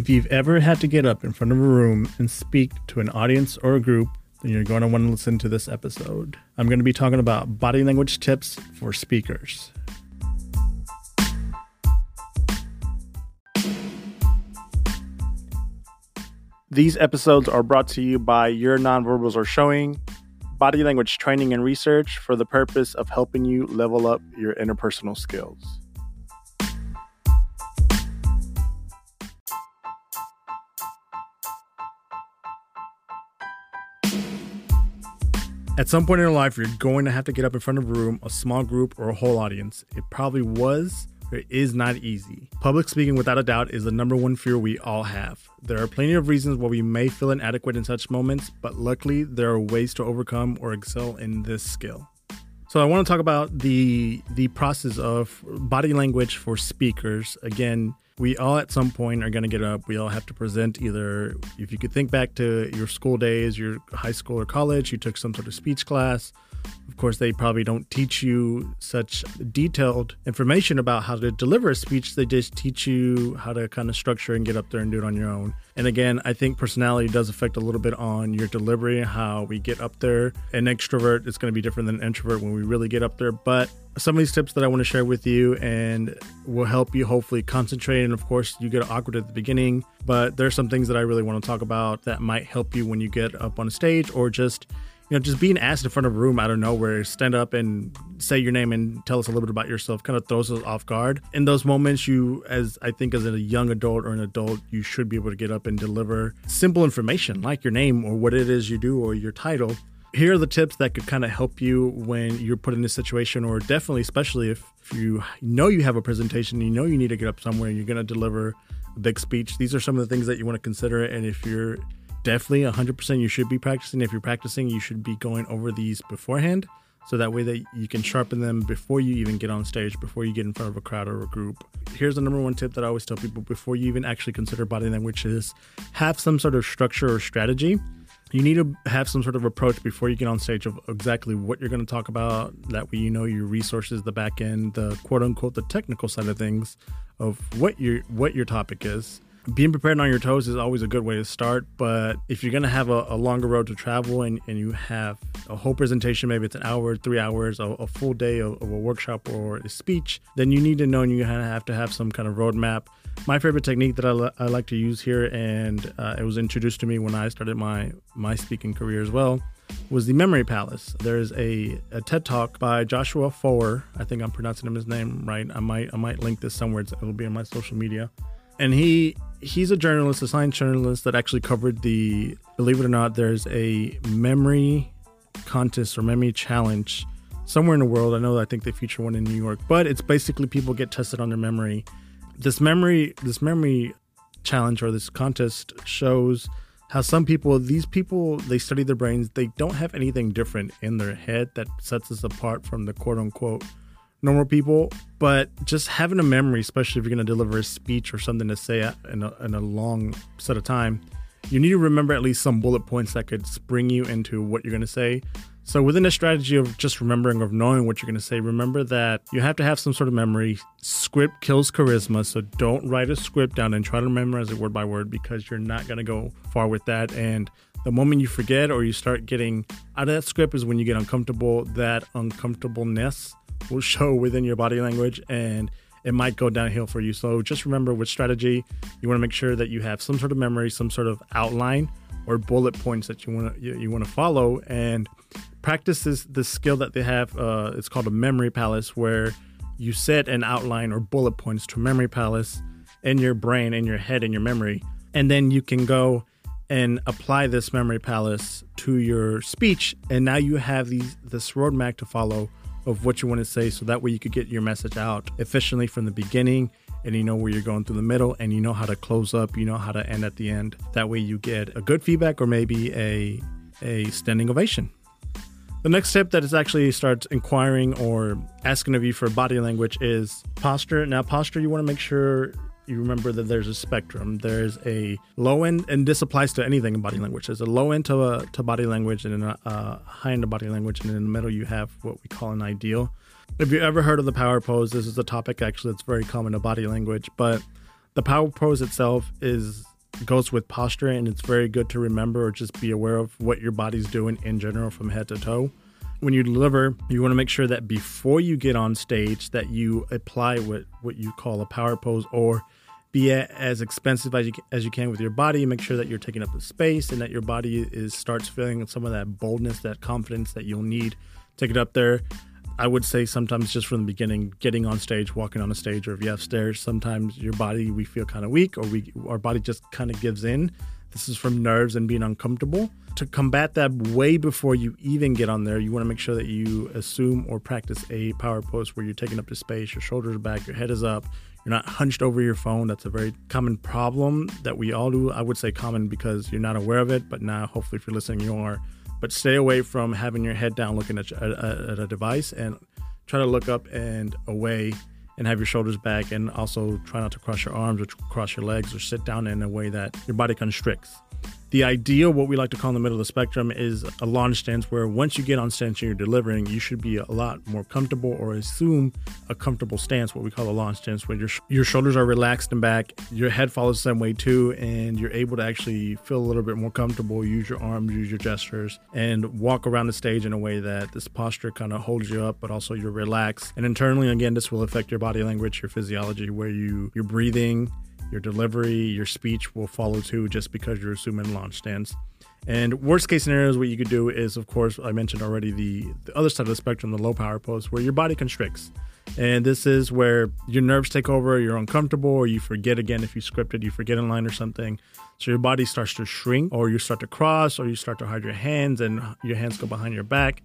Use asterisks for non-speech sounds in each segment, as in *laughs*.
If you've ever had to get up in front of a room and speak to an audience or a group, then you're going to want to listen to this episode. I'm going to be talking about body language tips for speakers. These episodes are brought to you by Your Nonverbals Are Showing, body language training and research for the purpose of helping you level up your interpersonal skills. At some point in your life, you're going to have to get up in front of a room, a small group, or a whole audience. It probably was or it is not easy. Public speaking, without a doubt, is the number one fear we all have. There are plenty of reasons why we may feel inadequate in such moments, but luckily, there are ways to overcome or excel in this skill. So I want to talk about the the process of body language for speakers. Again, we all at some point are going to get up. We all have to present either, if you could think back to your school days, your high school or college, you took some sort of speech class. Of course, they probably don't teach you such detailed information about how to deliver a speech. They just teach you how to kind of structure and get up there and do it on your own. And again, I think personality does affect a little bit on your delivery, how we get up there. An extrovert is going to be different than an introvert when we really get up there. But some of these tips that I want to share with you and will help you hopefully concentrate. And of course, you get awkward at the beginning, but there's some things that I really want to talk about that might help you when you get up on a stage or just you know, just being asked in front of a room out of nowhere, stand up and say your name and tell us a little bit about yourself kind of throws us off guard. In those moments, you, as I think as a young adult or an adult, you should be able to get up and deliver simple information like your name or what it is you do or your title. Here are the tips that could kind of help you when you're put in this situation, or definitely, especially if, if you know you have a presentation, you know you need to get up somewhere and you're going to deliver a big speech. These are some of the things that you want to consider. And if you're definitely 100% you should be practicing. If you're practicing, you should be going over these beforehand so that way that you can sharpen them before you even get on stage, before you get in front of a crowd or a group. Here's the number one tip that I always tell people before you even actually consider body language is have some sort of structure or strategy. You need to have some sort of approach before you get on stage of exactly what you're going to talk about. That way, you know your resources, the back end, the quote unquote, the technical side of things of what your what your topic is being prepared on your toes is always a good way to start. But if you're going to have a, a, longer road to travel and, and you have a whole presentation, maybe it's an hour, three hours, a, a full day of, of, a workshop or a speech, then you need to know and you have to have some kind of roadmap. My favorite technique that I, I like to use here, and uh, it was introduced to me when I started my, my speaking career as well, was the Memory Palace. There's a, a TED Talk by Joshua Foer. I think I'm pronouncing him his name right. I might I might link this somewhere. It'll be on my social media. And he he's a journalist, a science journalist that actually covered the. Believe it or not, there's a memory contest or memory challenge somewhere in the world. I know I think they feature one in New York, but it's basically people get tested on their memory. This memory, this memory challenge or this contest shows how some people, these people, they study their brains. They don't have anything different in their head that sets us apart from the quote unquote normal people, but just having a memory, especially if you're going to deliver a speech or something to say in a, in a long set of time, you need to remember at least some bullet points that could spring you into what you're going to say. So, within the strategy of just remembering, of knowing what you're going to say, remember that you have to have some sort of memory. Script kills charisma. So, don't write a script down and try to memorize it word by word because you're not going to go far with that. And the moment you forget or you start getting out of that script is when you get uncomfortable. That uncomfortableness will *laughs* show within your body language and it might go downhill for you. So just remember with strategy, you want to make sure that you have some sort of memory, some sort of outline or bullet points that you want to you, you want to follow and practice this the skill that they have uh, it's called a memory palace where you set an outline or bullet points to a memory palace in your brain in your head in your memory and then you can go and apply this memory palace to your speech. And now you have these this roadmap to follow of what you want to say so that way you could get your message out efficiently from the beginning and you know where you're going through the middle and you know how to close up you know how to end at the end. That way you get a good feedback or maybe a a standing ovation the next step that is actually starts inquiring or asking of you for body language is posture now posture you want to make sure you remember that there's a spectrum. There's a low end, and this applies to anything in body language. There's a low end to, uh, to body language and a high end to body language, and in the middle you have what we call an ideal. If you ever heard of the power pose, this is a topic actually that's very common to body language, but the power pose itself is goes with posture, and it's very good to remember or just be aware of what your body's doing in general from head to toe. When you deliver, you want to make sure that before you get on stage that you apply what, what you call a power pose or be as expensive as you, as you can with your body. Make sure that you're taking up the space and that your body is starts feeling some of that boldness, that confidence that you'll need. Take it up there. I would say sometimes just from the beginning, getting on stage, walking on a stage, or if you have stairs, sometimes your body we feel kind of weak, or we our body just kind of gives in. This is from nerves and being uncomfortable. To combat that way before you even get on there, you want to make sure that you assume or practice a power pose where you're taking up the space, your shoulders are back, your head is up, you're not hunched over your phone. That's a very common problem that we all do. I would say common because you're not aware of it, but now hopefully if you're listening, you are but stay away from having your head down looking at, at, at a device and try to look up and away and have your shoulders back and also try not to cross your arms or cross your legs or sit down in a way that your body constricts. The ideal, what we like to call in the middle of the spectrum, is a launch stance where once you get on stance and you're delivering, you should be a lot more comfortable or assume a comfortable stance, what we call a launch stance, where your, your shoulders are relaxed and back, your head follows the same way too, and you're able to actually feel a little bit more comfortable, use your arms, use your gestures, and walk around the stage in a way that this posture kind of holds you up, but also you're relaxed. And internally, again, this will affect your body language, your physiology, where you, you're breathing your delivery, your speech will follow too, just because you're assuming launch stance. And worst case scenarios, what you could do is, of course, I mentioned already the, the other side of the spectrum, the low power pose, where your body constricts. And this is where your nerves take over, you're uncomfortable, or you forget again if you scripted, you forget in line or something. So your body starts to shrink, or you start to cross, or you start to hide your hands, and your hands go behind your back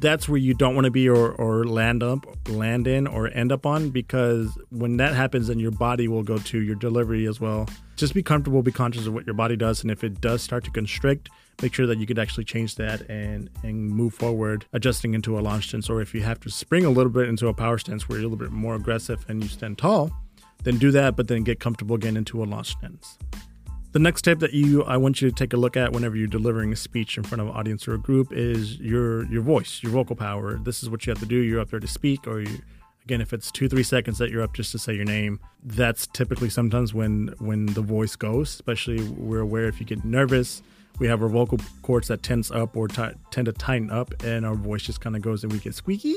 that's where you don't want to be or, or land up land in or end up on because when that happens then your body will go to your delivery as well. Just be comfortable be conscious of what your body does and if it does start to constrict make sure that you could actually change that and and move forward adjusting into a launch stance. Or if you have to spring a little bit into a power stance where you're a little bit more aggressive and you stand tall then do that but then get comfortable again into a launch stance the next tip that you I want you to take a look at whenever you're delivering a speech in front of an audience or a group is your your voice, your vocal power. This is what you have to do. You're up there to speak, or you, again, if it's two three seconds that you're up just to say your name, that's typically sometimes when when the voice goes. Especially we're aware if you get nervous, we have our vocal cords that tense up or t- tend to tighten up, and our voice just kind of goes and we get squeaky.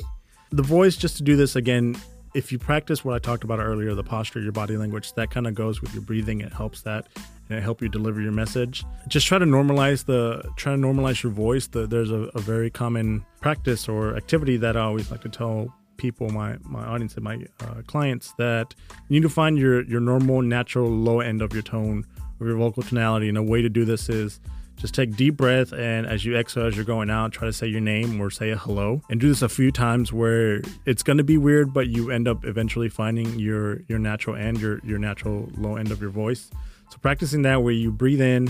The voice, just to do this again, if you practice what I talked about earlier, the posture, your body language, that kind of goes with your breathing. It helps that and help you deliver your message. Just try to normalize the try to normalize your voice. The, there's a, a very common practice or activity that I always like to tell people, my my audience and my uh, clients, that you need to find your your normal, natural low end of your tone of your vocal tonality. And a way to do this is just take deep breath and as you exhale as you're going out try to say your name or say a hello and do this a few times where it's going to be weird but you end up eventually finding your your natural end your your natural low end of your voice so practicing that where you breathe in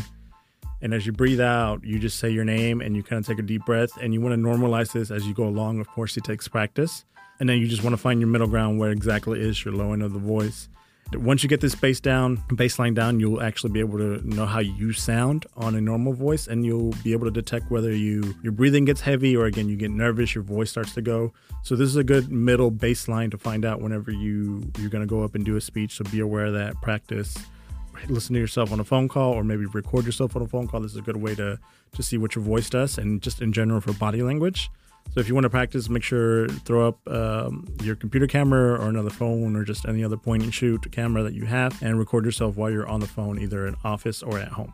and as you breathe out, you just say your name and you kind of take a deep breath and you want to normalize this as you go along. Of course, it takes practice. And then you just want to find your middle ground where exactly is your low end of the voice. Once you get this bass down, baseline down, you'll actually be able to know how you sound on a normal voice and you'll be able to detect whether you your breathing gets heavy or again you get nervous, your voice starts to go. So this is a good middle baseline to find out whenever you you're going to go up and do a speech, so be aware of that, practice listen to yourself on a phone call or maybe record yourself on a phone call. This is a good way to to see what your voice does and just in general for body language. So if you want to practice, make sure throw up um, your computer camera or another phone or just any other point and shoot camera that you have and record yourself while you're on the phone, either in office or at home.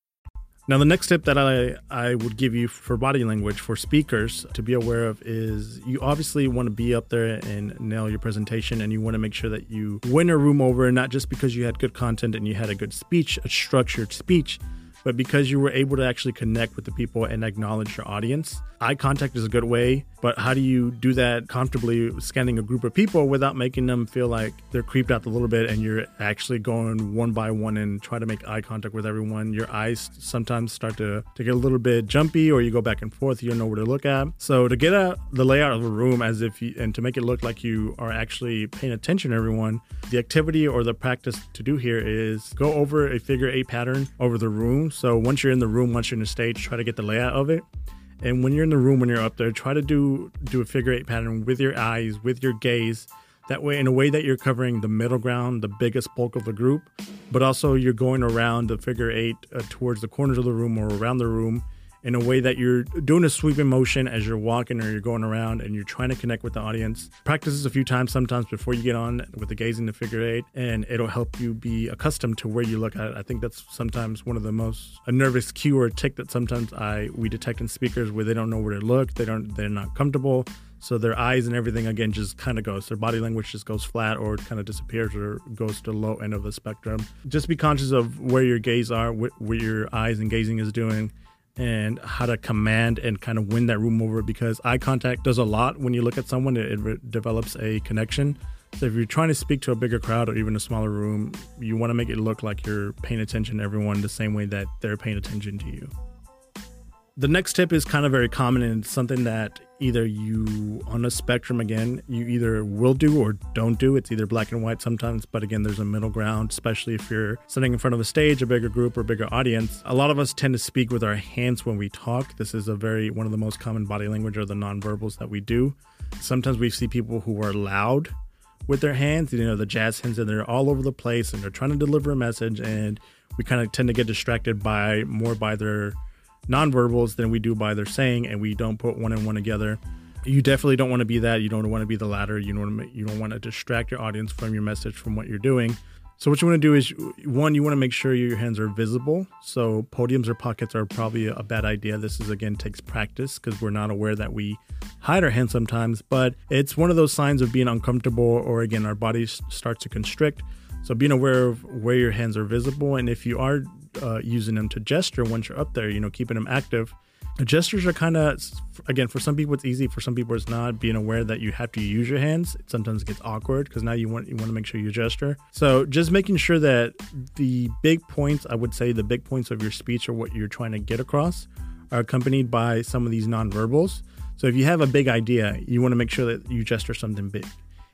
Now, the next tip that I, I would give you for body language for speakers to be aware of is you obviously want to be up there and nail your presentation, and you want to make sure that you win a room over, not just because you had good content and you had a good speech, a structured speech, but because you were able to actually connect with the people and acknowledge your audience. Eye contact is a good way, but how do you do that comfortably scanning a group of people without making them feel like they're creeped out a little bit and you're actually going one by one and try to make eye contact with everyone? Your eyes sometimes start to, to get a little bit jumpy or you go back and forth, you don't know where to look at. So to get the layout of a room as if you, and to make it look like you are actually paying attention to everyone, the activity or the practice to do here is go over a figure eight pattern over the room. So once you're in the room, once you're in the stage, try to get the layout of it. And when you're in the room, when you're up there, try to do do a figure eight pattern with your eyes, with your gaze. That way, in a way that you're covering the middle ground, the biggest bulk of the group, but also you're going around the figure eight uh, towards the corners of the room or around the room in a way that you're doing a sweeping motion as you're walking or you're going around and you're trying to connect with the audience. Practice this a few times sometimes before you get on with the gazing the figure eight, and it'll help you be accustomed to where you look at. I think that's sometimes one of the most a nervous cue or tick that sometimes I we detect in speakers where they don't know where to look, they don't they're not comfortable. So their eyes and everything again just kind of goes. Their body language just goes flat or kind of disappears or goes to the low end of the spectrum. Just be conscious of where your gaze are, what, what your eyes and gazing is doing and how to command and kind of win that room over because eye contact does a lot when you look at someone. It, it, develops a connection. So if you're trying to speak to a bigger crowd or even a smaller room you want to make it look like you're paying attention to everyone the same way that they're paying attention to you. The next tip is kind of very common and something that either you on a spectrum again you either will do or don't do. It's either black and white sometimes but again there's a middle ground especially if you're sitting in front of a stage a bigger group or bigger audience. A lot of us tend to speak with our hands when we talk. This is a very one of the most common body language or the nonverbals that we do. Sometimes we see people who are loud with their hands you know the jazz hands and they're all over the place and they're trying to deliver a message and we kind of tend to get distracted by more by their nonverbals than we do by their saying, and we don't put one and one together. You definitely don't want to be that. You don't want to be the latter. You don't you don't want to distract your audience from your message from what you're doing. So what you want to do is one, you want to make sure your hands are visible. So podiums or pockets are probably a bad idea. This is again takes practice because we're not aware that we hide our hands sometimes. But it's one of those signs of being uncomfortable, or again our body starts to constrict. So being aware of where your hands are visible, and if you are uh, using them to gesture once you're up there, you know, keeping them active. The gestures are kind of, again, for some people it's easy, for some people it's not. Being aware that you have to use your hands, it sometimes gets awkward because now you want you want to make sure you gesture. So just making sure that the big points, I would say, the big points of your speech or what you're trying to get across, are accompanied by some of these nonverbals. So if you have a big idea, you want to make sure that you gesture something big.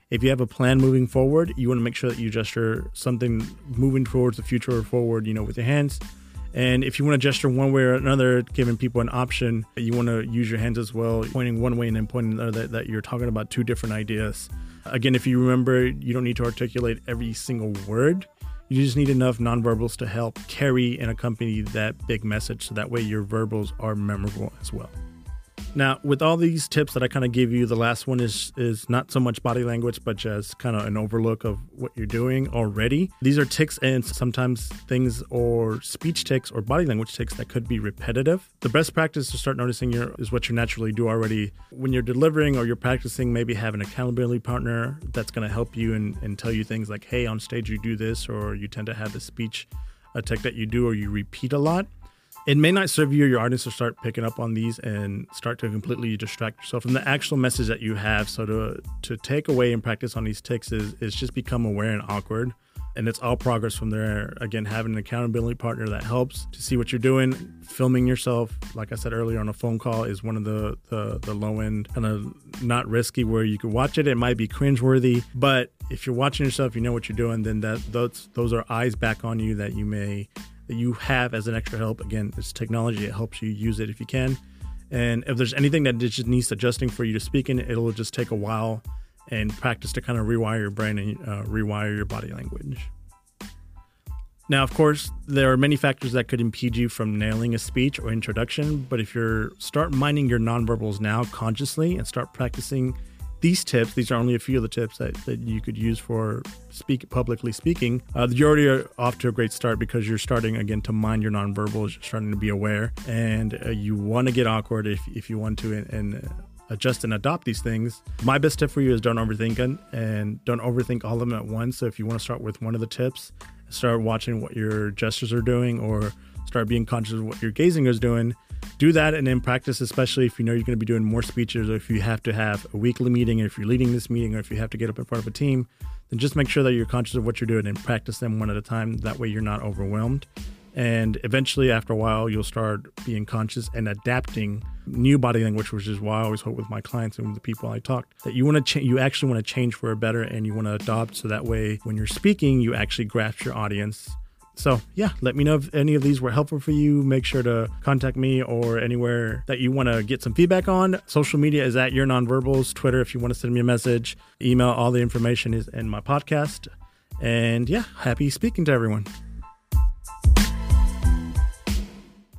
If you have a plan moving forward, you want to make sure that you gesture something moving towards the future or forward, you know, with your hands. And if you want to gesture one way or another, giving people an option, you want to use your hands as well, pointing one way and then pointing another, that, that you're talking about two different ideas. Again, if you remember, you don't need to articulate every single word. You just need enough nonverbals to help carry and accompany that big message so that way your verbals are memorable as well. Now, with all these tips that I kind of gave you, the last one is is not so much body language, but just kind of an overlook of what you're doing already. These are ticks and sometimes things or speech ticks or body language ticks that could be repetitive. The best practice to start noticing your, is what you naturally do already. When you're delivering or you're practicing, maybe have an accountability partner that's going to help you and, and tell you things like, hey, on stage you do this, or you tend to have the speech a tick that you do or you repeat a lot it may not serve you your audience to start picking up on these and start to completely distract yourself from the actual message that you have. So to to take away and practice on these ticks is is just become aware and awkward. And it's all progress from there. Again, having an accountability partner that helps to see what you're doing. Filming yourself, like I said earlier on a phone call, is one of the the, the low end kind of not risky where you can watch it. It might be cringeworthy, but if you're watching yourself, you know what you're doing. Then that those those are eyes back on you that you may that you have as an extra help. Again, it's technology. It helps you use it if you can. And if there's anything that just needs adjusting for you to speak in, it'll just take a while and practice to kind of rewire your brain and uh, rewire your body language. Now, of course, there are many factors that could impede you from nailing a speech or introduction, but if you start minding your nonverbals now consciously and start practicing these tips, these are only a few of the tips that, that you could use for speak publicly speaking. Uh, you already are off to a great start because you're starting again to mind your nonverbals, you're starting to be aware, and uh, you want to get awkward if, if you want to and, and adjust and adopt these things. My best tip for you is don't overthink it and don't overthink all of them at once. So if you want to start with one of the tips, start watching what your gestures are doing or start being conscious of what your gazing is doing do that and then practice, especially if you know you're going to be doing more speeches or if you have to have a weekly meeting or if you're leading this meeting or if you have to get up in front of a team, then just make sure that you're conscious of what you're doing and practice them one at a time. That way you're not overwhelmed. And eventually, after a while, you'll start being conscious and adapting new body language, which is why I always hope with my clients and with the people I talk that you want to change. You actually want to change for a better, and you want to adopt so that way when you're speaking, you actually grasp your audience. So yeah, let me know if any of these were helpful for you. Make sure to contact me or anywhere that you want to get some feedback on. Social media is at your nonverbals. Twitter, if you want to send me a message, email. All the information is in my podcast. And yeah, happy speaking to everyone.